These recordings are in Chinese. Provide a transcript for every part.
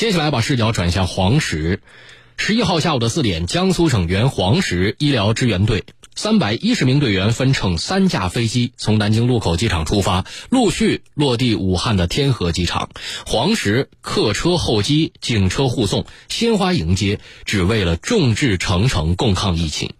接下来把视角转向黄石。十一号下午的四点，江苏省原黄石医疗支援队三百一十名队员分乘三架飞机从南京禄口机场出发，陆续落地武汉的天河机场。黄石客车候机，警车护送，鲜花迎接，只为了众志成城，共抗疫情。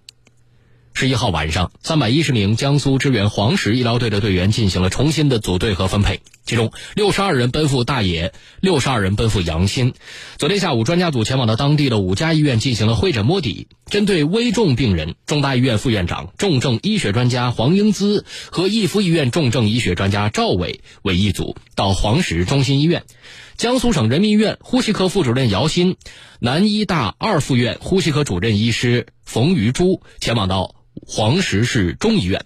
十一号晚上，三百一十名江苏支援黄石医疗队的队员进行了重新的组队和分配，其中六十二人奔赴大冶，六十二人奔赴阳新。昨天下午，专家组前往到当地的五家医院进行了会诊摸底。针对危重病人，重大医院副院长、重症医学专家黄英姿和逸夫医院重症医学专家赵伟为一组，到黄石中心医院；江苏省人民医院呼吸科副主任姚鑫，南医大二附院呼吸科主任医师冯余珠前往到。黄石市中医院、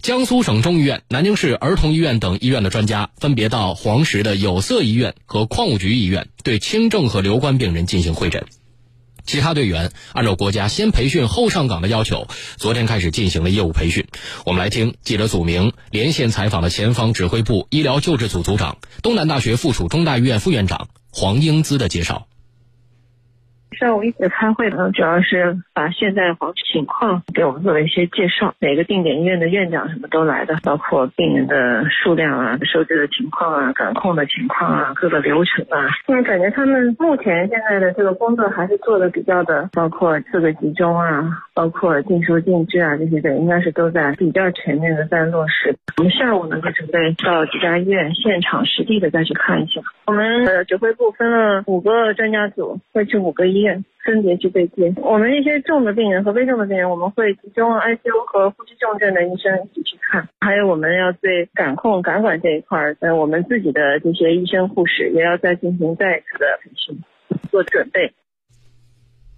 江苏省中医院、南京市儿童医院等医院的专家分别到黄石的有色医院和矿务局医院，对轻症和留观病人进行会诊。其他队员按照国家先培训后上岗的要求，昨天开始进行了业务培训。我们来听记者祖明连线采访了前方指挥部医疗救治组组长、东南大学附属中大医院副院长黄英姿的介绍。上午一起开会呢，主要是把现在黄情况给我们做了一些介绍。每个定点医院的院长什么都来的，包括病人的数量啊、收治的情况啊、感控的情况啊、各个流程啊。现在感觉他们目前现在的这个工作还是做的比较的，包括四个集中啊，包括尽收尽治啊这些的，应该是都在比较全面的在落实。我们下午呢就准备到几家医院现场实地的再去看一下。我们呃指挥部分了五个专家组，会去五个医。分别去对接，我们一些重的病人和危重的病人，我们会集中 ICU 和呼吸重症的医生一起去看，还有我们要对感控感管这一块儿，呃，我们自己的这些医生护士也要再进行再一次的培训，做准备。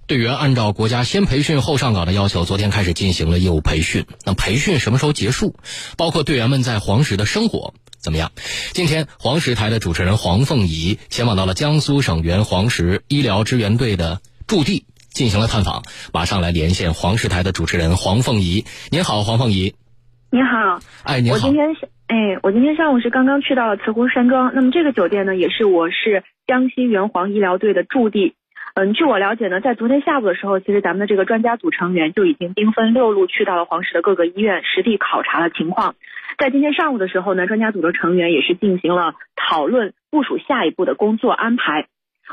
队员按照国家先培训后上岗的要求，昨天开始进行了业务培训。那培训什么时候结束？包括队员们在黄石的生活怎么样？今天黄石台的主持人黄凤仪前往到了江苏省原黄石医疗支援队的驻地进行了探访。马上来连线黄石台的主持人黄凤仪。您好，黄凤仪。你好。哎，您好。我今天哎，我今天上午是刚刚去到了慈湖山庄。那么这个酒店呢，也是我市江西原黄医疗队的驻地。嗯，据我了解呢，在昨天下午的时候，其实咱们的这个专家组成员就已经兵分六路去到了黄石的各个医院，实地考察了情况。在今天上午的时候呢，专家组的成员也是进行了讨论，部署下一步的工作安排。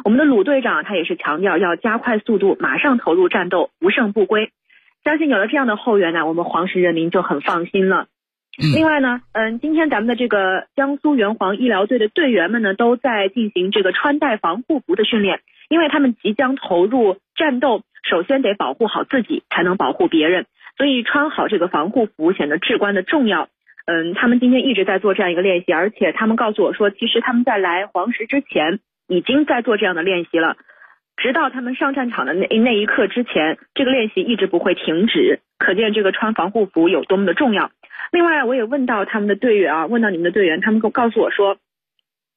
我们的鲁队长他也是强调要加快速度，马上投入战斗，不胜不归。相信有了这样的后援呢，我们黄石人民就很放心了。另外呢，嗯，今天咱们的这个江苏援黄医疗队的队员们呢，都在进行这个穿戴防护服的训练。因为他们即将投入战斗，首先得保护好自己，才能保护别人，所以穿好这个防护服显得至关的重要。嗯，他们今天一直在做这样一个练习，而且他们告诉我说，其实他们在来黄石之前已经在做这样的练习了，直到他们上战场的那那一刻之前，这个练习一直不会停止，可见这个穿防护服有多么的重要。另外，我也问到他们的队员啊，问到你们的队员，他们告告诉我说。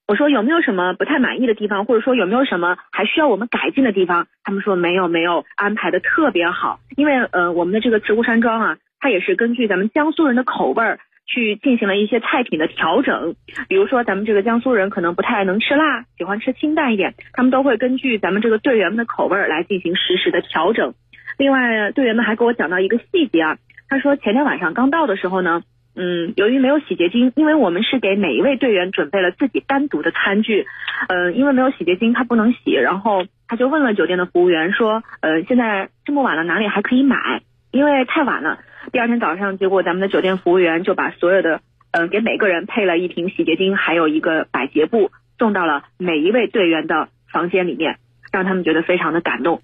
我说有没有什么不太满意的地方，或者说有没有什么还需要我们改进的地方？他们说没有，没有安排的特别好。因为呃，我们的这个慈湖山庄啊，它也是根据咱们江苏人的口味儿去进行了一些菜品的调整。比如说咱们这个江苏人可能不太能吃辣，喜欢吃清淡一点，他们都会根据咱们这个队员们的口味儿来进行实时的调整。另外，队员们还给我讲到一个细节啊，他说前天晚上刚到的时候呢。嗯，由于没有洗洁精，因为我们是给每一位队员准备了自己单独的餐具，呃，因为没有洗洁精，他不能洗，然后他就问了酒店的服务员说，呃，现在这么晚了，哪里还可以买？因为太晚了。第二天早上，结果咱们的酒店服务员就把所有的，呃，给每个人配了一瓶洗洁精，还有一个百洁布，送到了每一位队员的房间里面，让他们觉得非常的感动。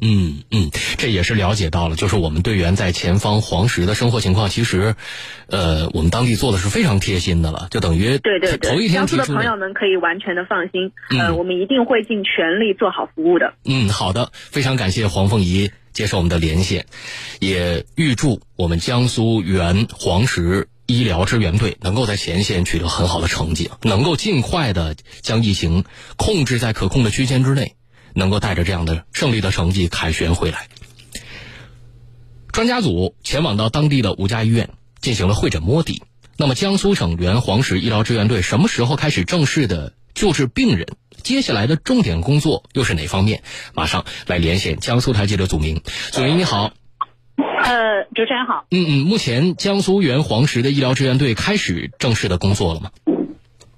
嗯嗯，这也是了解到了，就是我们队员在前方黄石的生活情况，其实，呃，我们当地做的是非常贴心的了，就等于对对对，头一天江苏的朋友们可以完全的放心，嗯，我们一定会尽全力做好服务的。嗯，好的，非常感谢黄凤仪接受我们的连线，也预祝我们江苏原黄石医疗支援队能够在前线取得很好的成绩，能够尽快的将疫情控制在可控的区间之内。能够带着这样的胜利的成绩凯旋回来。专家组前往到当地的五家医院进行了会诊摸底。那么，江苏省原黄石医疗支援队什么时候开始正式的救治病人？接下来的重点工作又是哪方面？马上来连线江苏台记者祖明。祖明你好。呃，主持人好。嗯嗯，目前江苏原黄石的医疗支援队开始正式的工作了吗？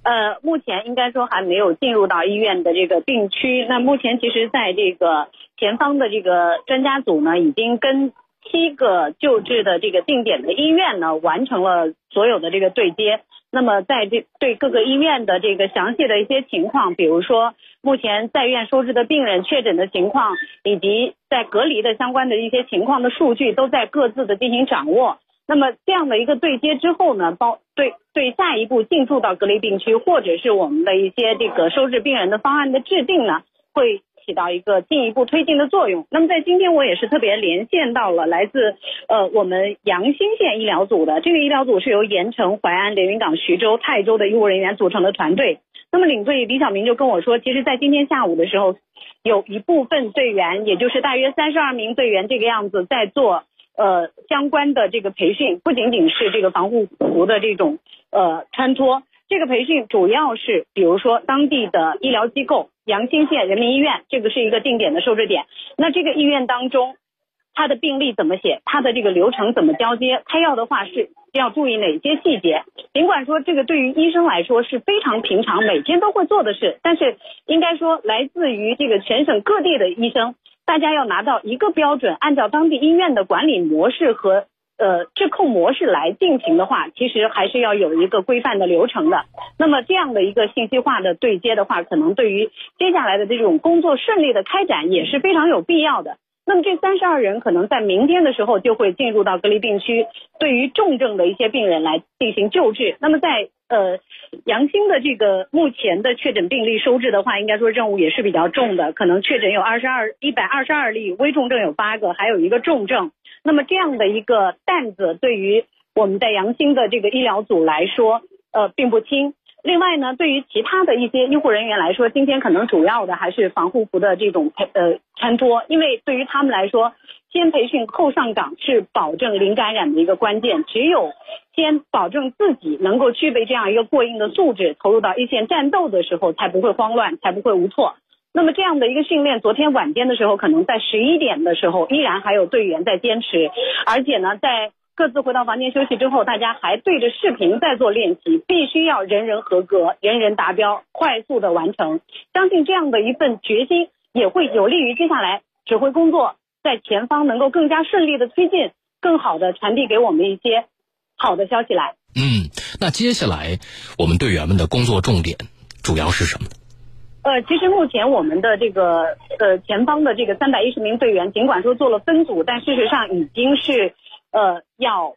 呃，目前应该说还没有进入到医院的这个病区。那目前其实在这个前方的这个专家组呢，已经跟七个救治的这个定点的医院呢，完成了所有的这个对接。那么在这对各个医院的这个详细的一些情况，比如说目前在院收治的病人确诊的情况，以及在隔离的相关的一些情况的数据，都在各自的进行掌握。那么这样的一个对接之后呢，包对对下一步进驻到隔离病区，或者是我们的一些这个收治病人的方案的制定呢，会起到一个进一步推进的作用。那么在今天我也是特别连线到了来自呃我们阳新县医疗组的这个医疗组是由盐城、淮安、连云港、徐州、泰州的医务人员组成的团队。那么领队李小明就跟我说，其实，在今天下午的时候，有一部分队员，也就是大约三十二名队员这个样子在做。呃，相关的这个培训不仅仅是这个防护服的这种呃穿脱，这个培训主要是比如说当地的医疗机构，阳新县人民医院，这个是一个定点的收治点。那这个医院当中，它的病历怎么写，它的这个流程怎么交接，开药的话是要注意哪些细节。尽管说这个对于医生来说是非常平常，每天都会做的事，但是应该说来自于这个全省各地的医生。大家要拿到一个标准，按照当地医院的管理模式和呃治控模式来进行的话，其实还是要有一个规范的流程的。那么这样的一个信息化的对接的话，可能对于接下来的这种工作顺利的开展也是非常有必要的。那么这三十二人可能在明天的时候就会进入到隔离病区，对于重症的一些病人来进行救治。那么在呃阳新的这个目前的确诊病例收治的话，应该说任务也是比较重的，可能确诊有二十二一百二十二例，危重症有八个，还有一个重症。那么这样的一个担子，对于我们在阳新的这个医疗组来说，呃并不轻。另外呢，对于其他的一些医护人员来说，今天可能主要的还是防护服的这种呃穿脱，因为对于他们来说，先培训后上岗是保证零感染的一个关键。只有先保证自己能够具备这样一个过硬的素质，投入到一线战斗的时候，才不会慌乱，才不会无措。那么这样的一个训练，昨天晚间的时候，可能在十一点的时候，依然还有队员在坚持，而且呢，在。各自回到房间休息之后，大家还对着视频在做练习，必须要人人合格、人人达标，快速的完成。相信这样的一份决心，也会有利于接下来指挥工作在前方能够更加顺利的推进，更好的传递给我们一些好的消息来。嗯，那接下来我们队员们的工作重点主要是什么？呃，其实目前我们的这个呃前方的这个三百一十名队员，尽管说做了分组，但事实上已经是。呃，要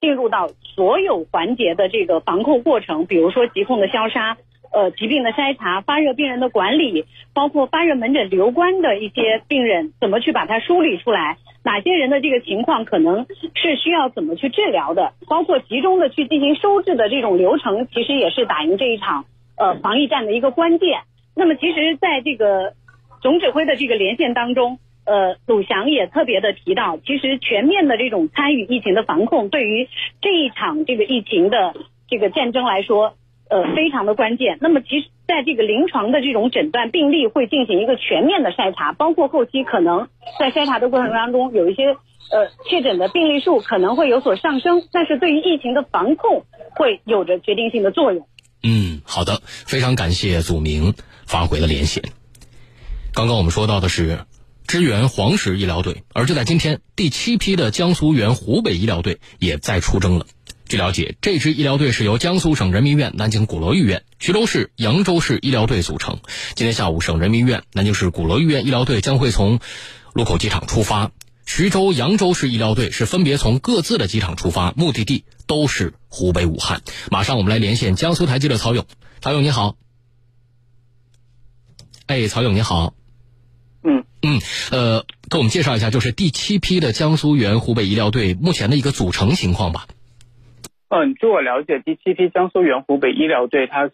进入到所有环节的这个防控过程，比如说疾控的消杀，呃，疾病的筛查，发热病人的管理，包括发热门诊留观的一些病人，怎么去把它梳理出来？哪些人的这个情况可能是需要怎么去治疗的？包括集中的去进行收治的这种流程，其实也是打赢这一场呃防疫战的一个关键。那么，其实在这个总指挥的这个连线当中。呃，鲁翔也特别的提到，其实全面的这种参与疫情的防控，对于这一场这个疫情的这个战争来说，呃，非常的关键。那么，其实在这个临床的这种诊断病例会进行一个全面的筛查，包括后期可能在筛查的过程当中，有一些呃确诊的病例数可能会有所上升，但是对于疫情的防控会有着决定性的作用。嗯，好的，非常感谢祖明发回了连线。刚刚我们说到的是。支援黄石医疗队，而就在今天，第七批的江苏援湖北医疗队也在出征了。据了解，这支医疗队是由江苏省人民医院、南京鼓楼医院、徐州市、扬州市医疗队组成。今天下午，省人民医院、南京市鼓楼医院医疗队将会从禄口机场出发，徐州、扬州市医疗队是分别从各自的机场出发，目的地都是湖北武汉。马上我们来连线江苏台记者曹勇，曹勇你好。哎，曹勇你好。嗯嗯，呃，给我们介绍一下，就是第七批的江苏援湖北医疗队目前的一个组成情况吧。嗯，据我了解，第七批江苏援湖北医疗队，它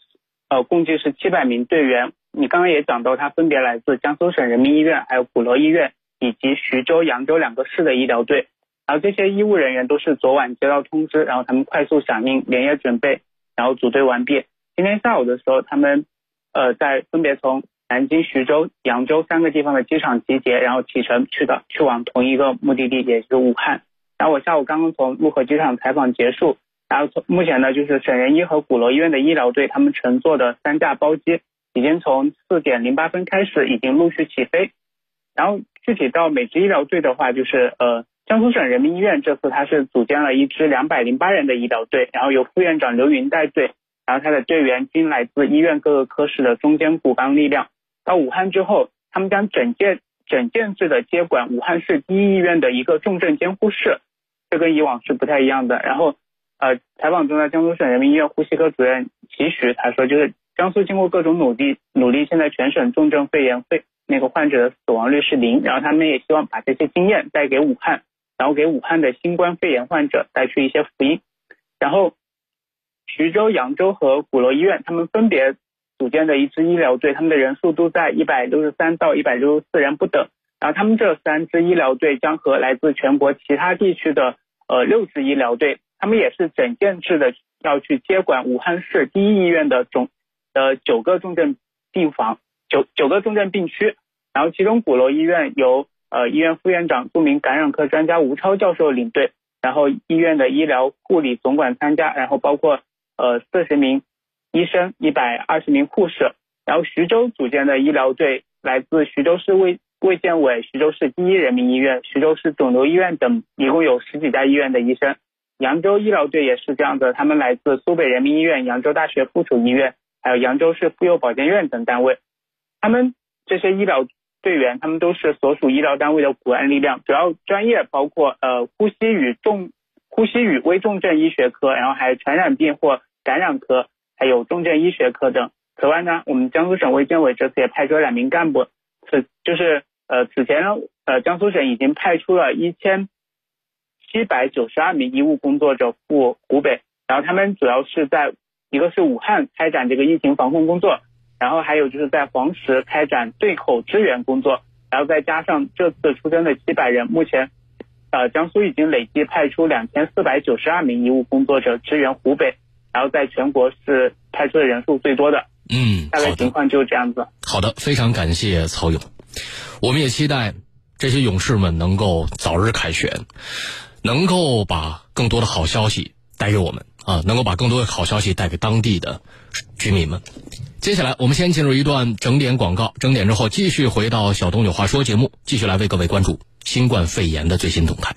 呃共计是七百名队员。你刚刚也讲到，它分别来自江苏省人民医院、还有鼓楼医院以及徐州、扬州两个市的医疗队。然后这些医务人员都是昨晚接到通知，然后他们快速响应，连夜准备，然后组队完毕。今天下午的时候，他们呃在分别从南京、徐州、扬州三个地方的机场集结，然后启程去的去往同一个目的地，也就是武汉。然后我下午刚刚从陆河机场采访结束，然后从目前呢，就是省人医和鼓楼医院的医疗队，他们乘坐的三架包机已经从四点零八分开始，已经陆续起飞。然后具体到每支医疗队的话，就是呃，江苏省人民医院这次它是组建了一支两百零八人的医疗队，然后由副院长刘云带队，然后他的队员均来自医院各个科室的中坚骨干力量。到武汉之后，他们将整建整建制的接管武汉市第一医院的一个重症监护室。这跟以往是不太一样的。然后，呃，采访中的江苏省人民医院呼吸科主任齐徐他说，就是江苏经过各种努力，努力现在全省重症肺炎肺那个患者的死亡率是零。然后他们也希望把这些经验带给武汉，然后给武汉的新冠肺炎患者带去一些福音。然后，徐州、扬州和鼓楼医院他们分别组建的一支医疗队，他们的人数都在一百六十三到一百六十四人不等。然后他们这三支医疗队将和来自全国其他地区的呃六支医疗队，他们也是整建制的，要去接管武汉市第一医院的总呃九个重症病房，九九个重症病区。然后其中鼓楼医院由呃医院副院长、著名感染科专家吴超教授领队，然后医院的医疗护理总管参加，然后包括呃四十名医生、一百二十名护士。然后徐州组建的医疗队来自徐州市卫。卫健委、徐州市第一人民医院、徐州市肿瘤医院等，一共有十几家医院的医生。扬州医疗队也是这样的，他们来自苏北人民医院、扬州大学附属医院，还有扬州市妇幼保健院等单位。他们这些医疗队员，他们都是所属医疗单位的骨干力量，主要专业包括呃呼吸与重呼吸与危重症医学科，然后还有传染病或感染科，还有重症医学科等。此外呢，我们江苏省卫健委这次也派出两名干部，此就是。呃，此前呢呃，江苏省已经派出了一千七百九十二名医务工作者赴湖北，然后他们主要是在一个是武汉开展这个疫情防控工作，然后还有就是在黄石开展对口支援工作，然后再加上这次出征的七百人，目前呃江苏已经累计派出两千四百九十二名医务工作者支援湖北，然后在全国是派出的人数最多的。嗯，大概情况就是这样子。好的，非常感谢曹勇。我们也期待这些勇士们能够早日凯旋，能够把更多的好消息带给我们啊，能够把更多的好消息带给当地的居民们。接下来，我们先进入一段整点广告，整点之后继续回到小东有话说节目，继续来为各位关注新冠肺炎的最新动态。